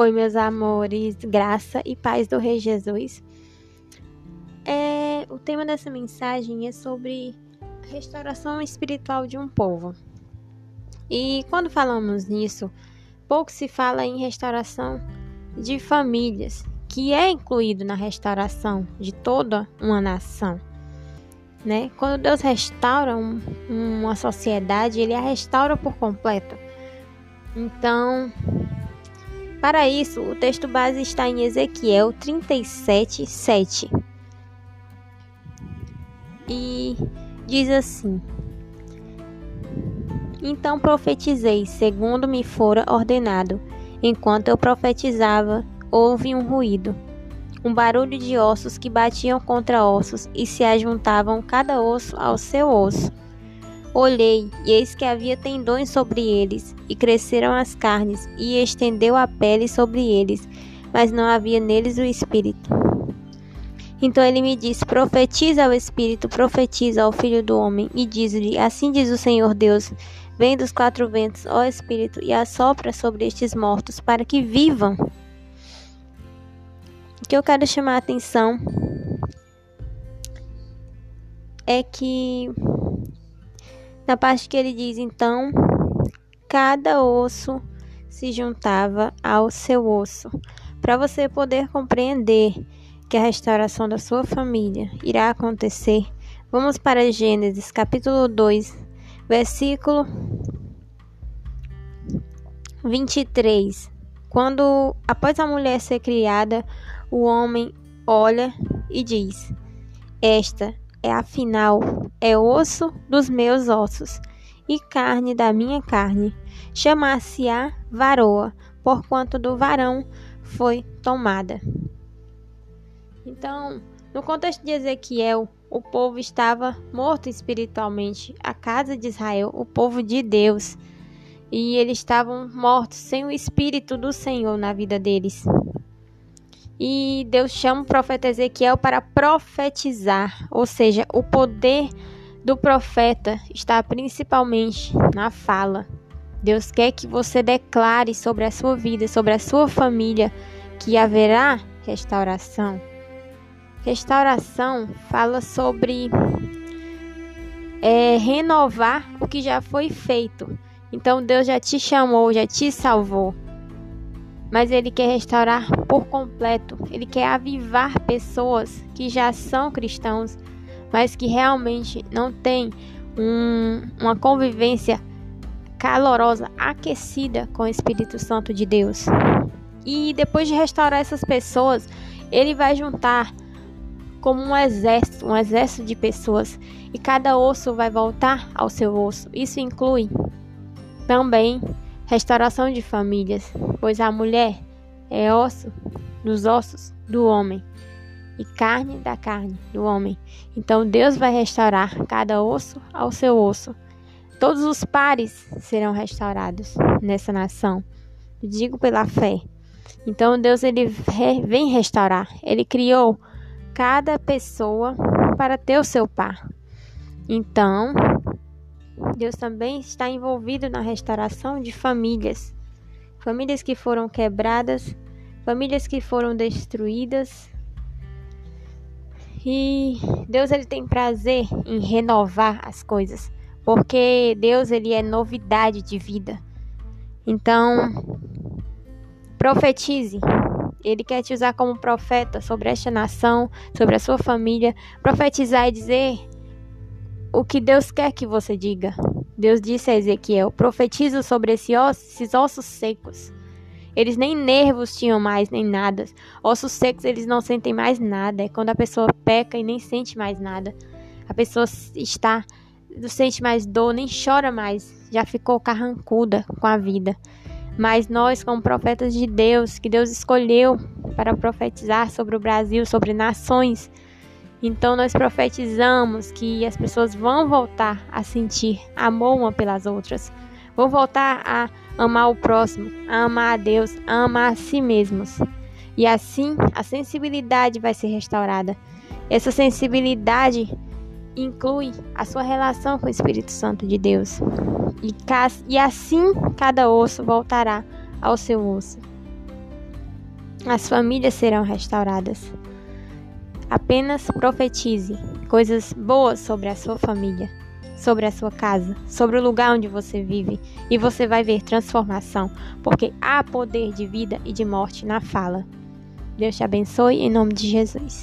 Oi, meus amores, graça e paz do Rei Jesus. É, o tema dessa mensagem é sobre a restauração espiritual de um povo. E quando falamos nisso, pouco se fala em restauração de famílias, que é incluído na restauração de toda uma nação. Né? Quando Deus restaura um, uma sociedade, Ele a restaura por completo. Então, para isso, o texto base está em Ezequiel 37, 7. E diz assim: Então profetizei, segundo me fora ordenado. Enquanto eu profetizava, houve um ruído, um barulho de ossos que batiam contra ossos e se ajuntavam cada osso ao seu osso. Olhei, e eis que havia tendões sobre eles, e cresceram as carnes, e estendeu a pele sobre eles, mas não havia neles o espírito. Então ele me disse: Profetiza ao espírito, profetiza ao filho do homem, e diz-lhe: Assim diz o Senhor Deus: Vem dos quatro ventos, ó espírito, e assopra sobre estes mortos, para que vivam. O que eu quero chamar a atenção é que na parte que ele diz, então, cada osso se juntava ao seu osso. Para você poder compreender que a restauração da sua família irá acontecer, vamos para Gênesis capítulo 2, versículo 23. Quando, após a mulher ser criada, o homem olha e diz: Esta é afinal é osso dos meus ossos e carne da minha carne. Chamar-se-á varoa, porquanto do varão foi tomada. Então, no contexto de Ezequiel, o povo estava morto espiritualmente, a casa de Israel, o povo de Deus, e eles estavam mortos sem o espírito do Senhor na vida deles. E Deus chama o profeta Ezequiel para profetizar, ou seja, o poder do profeta está principalmente na fala. Deus quer que você declare sobre a sua vida, sobre a sua família, que haverá restauração. Restauração fala sobre é, renovar o que já foi feito. Então Deus já te chamou, já te salvou mas ele quer restaurar por completo. Ele quer avivar pessoas que já são cristãos, mas que realmente não têm um, uma convivência calorosa, aquecida com o Espírito Santo de Deus. E depois de restaurar essas pessoas, ele vai juntar como um exército, um exército de pessoas, e cada osso vai voltar ao seu osso. Isso inclui também restauração de famílias, pois a mulher é osso dos ossos do homem e carne da carne do homem. Então Deus vai restaurar cada osso ao seu osso. Todos os pares serão restaurados nessa nação. Digo pela fé. Então Deus ele vem restaurar. Ele criou cada pessoa para ter o seu par. Então, Deus também está envolvido na restauração de famílias. Famílias que foram quebradas, famílias que foram destruídas. E Deus ele tem prazer em renovar as coisas, porque Deus ele é novidade de vida. Então, profetize. Ele quer te usar como profeta sobre esta nação, sobre a sua família, profetizar e dizer o que Deus quer que você diga. Deus disse a Ezequiel: profetiza sobre esse osso, esses ossos secos. Eles nem nervos tinham mais, nem nada. Ossos secos, eles não sentem mais nada. É quando a pessoa peca e nem sente mais nada. A pessoa está, não sente mais dor, nem chora mais. Já ficou carrancuda com a vida. Mas nós, como profetas de Deus, que Deus escolheu para profetizar sobre o Brasil, sobre nações, então nós profetizamos que as pessoas vão voltar a sentir amor uma pelas outras, vão voltar a amar o próximo, a amar a Deus, a amar a si mesmos. E assim a sensibilidade vai ser restaurada. Essa sensibilidade inclui a sua relação com o Espírito Santo de Deus. E, e assim cada osso voltará ao seu osso. As famílias serão restauradas. Apenas profetize coisas boas sobre a sua família, sobre a sua casa, sobre o lugar onde você vive, e você vai ver transformação, porque há poder de vida e de morte na fala. Deus te abençoe em nome de Jesus.